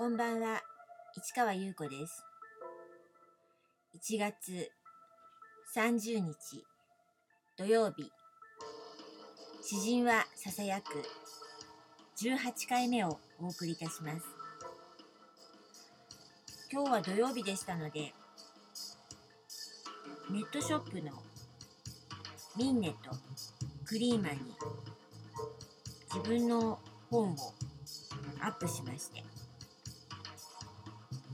こんばんは、市川優子です。1月30日土曜日、詩人はささやく18回目をお送りいたします。今日は土曜日でしたので、ネットショップのミンネとクリーマに自分の本をアップしまして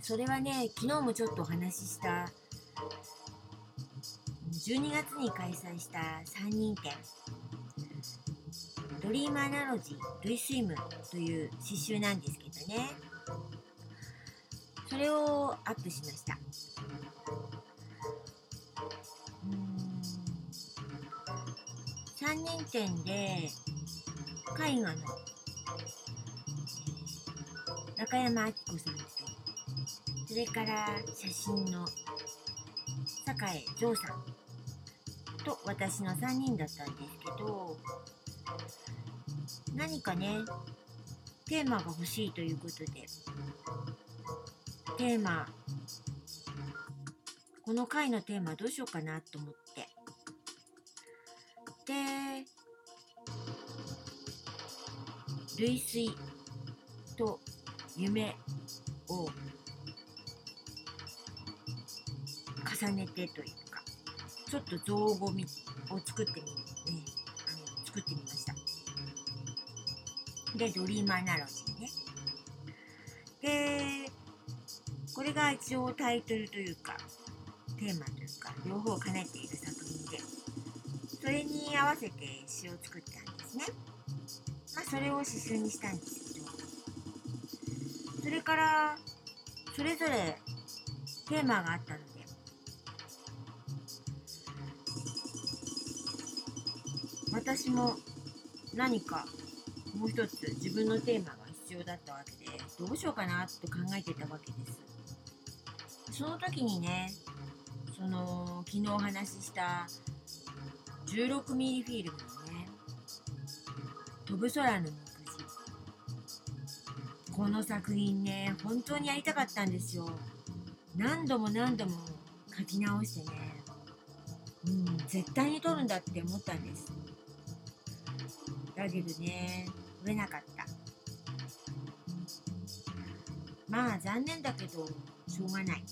それはね昨日もちょっとお話しした。12月に開催した3人展。 Dream Analogy 類推夢という詩集なんですけどね。それをアップしました。3人展で絵画の中山明子さんとそれから写真の坂井城さんと私の3人だったんですけど何かねテーマが欲しいということでテーマこの回のテーマどうしようかなと思って。で類推と夢を重ねてというかちょっと造語みを作ってみ、ね、あの作ってみました。でドリームアナロジーね。でこれが一応タイトルというかテーマというか両方を兼ねている作品でそれに合わせて詩を作ったんですね。まあそれを刺繍にしたんですけどそれからそれぞれテーマがあったの私も何かもう一つ自分のテーマが必要だったわけでどうしようかなと考えてたわけです。その時にねその昨日お話しした16ミリフィルムのね飛ぶ空の目次この作品ね本当にやりたかったんですよ。何度も何度も書き直してね。うん絶対に撮るんだって思ったんです。だけどね。撮れなかった。まあ残念だけどしょうがない。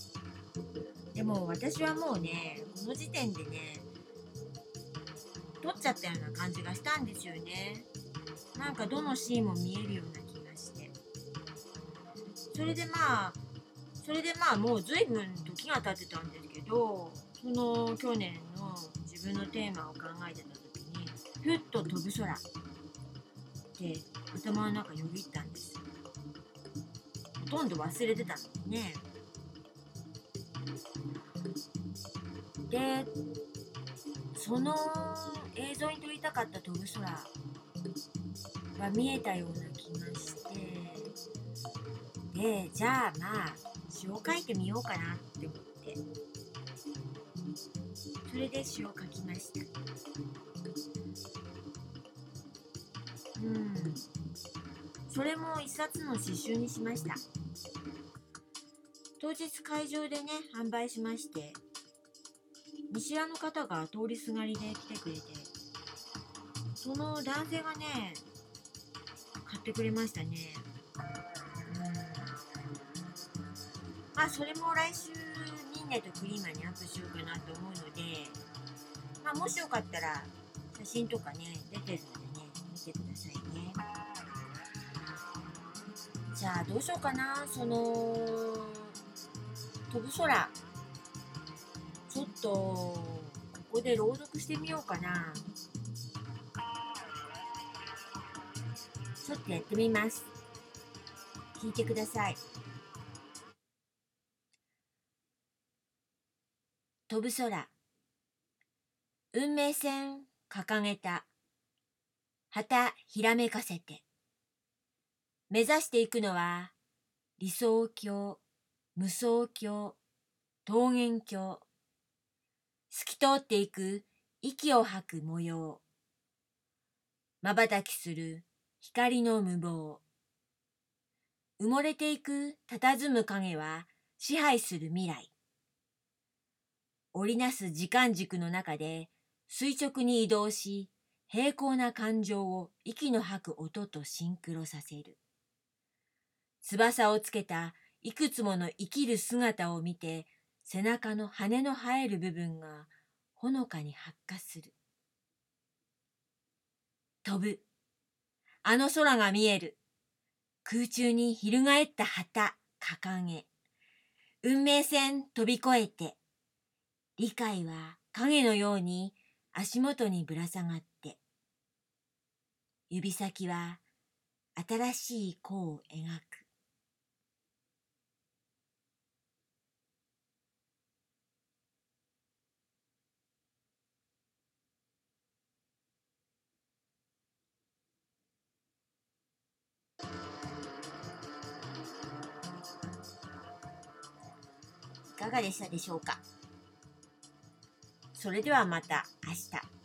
でも私はもうねこの時点でね撮っちゃったような感じがしたんですよね。なんかどのシーンも見えるような気がして。それでまあそれでまあもう随分時が経ってたんですけどその去年の自分のテーマを考えてた時にふっと飛ぶ空。て頭の中よぎったんです。ほとんど忘れてたのね。でその映像に撮りたかった飛ぶ空が見えたような気がして。でじゃあまあ詩を書いてみようかなって思って。それで詩を書きました。それも一冊の詩集にしました。当日会場でね販売しまして見知らぬ方が通りすがりで来てくれてその男性がね買ってくれましたね。うん。まあそれも来週ミンネとクリーマにアップしようかなと思うのでまあもしよかったら写真とかね出てるのでね見てくださいね。じゃあどうしようかな。その飛ぶ空。ちょっとここで朗読してみようかな。ちょっとやってみます。聞いてください。飛ぶ空。運命線掲げた。旗ひらめかせて。目指していくのは理想郷無双郷桃源郷透き通っていく息を吐く模様瞬きする光の無謀埋もれていく佇む影は支配する未来。織りなす時間軸の中で垂直に移動し、平行な感情を息の吐く音とシンクロさせる。翼をつけたいくつもの生きる姿を見て、背中の羽の生える部分がほのかに発火する。飛ぶ。あの空が見える。空中に翻った旗掲げ。運命線飛び越えて。理解は影のように足元にぶら下がって。指先は新しい弧を描く。かがでしたでしょうか？それではまた明日。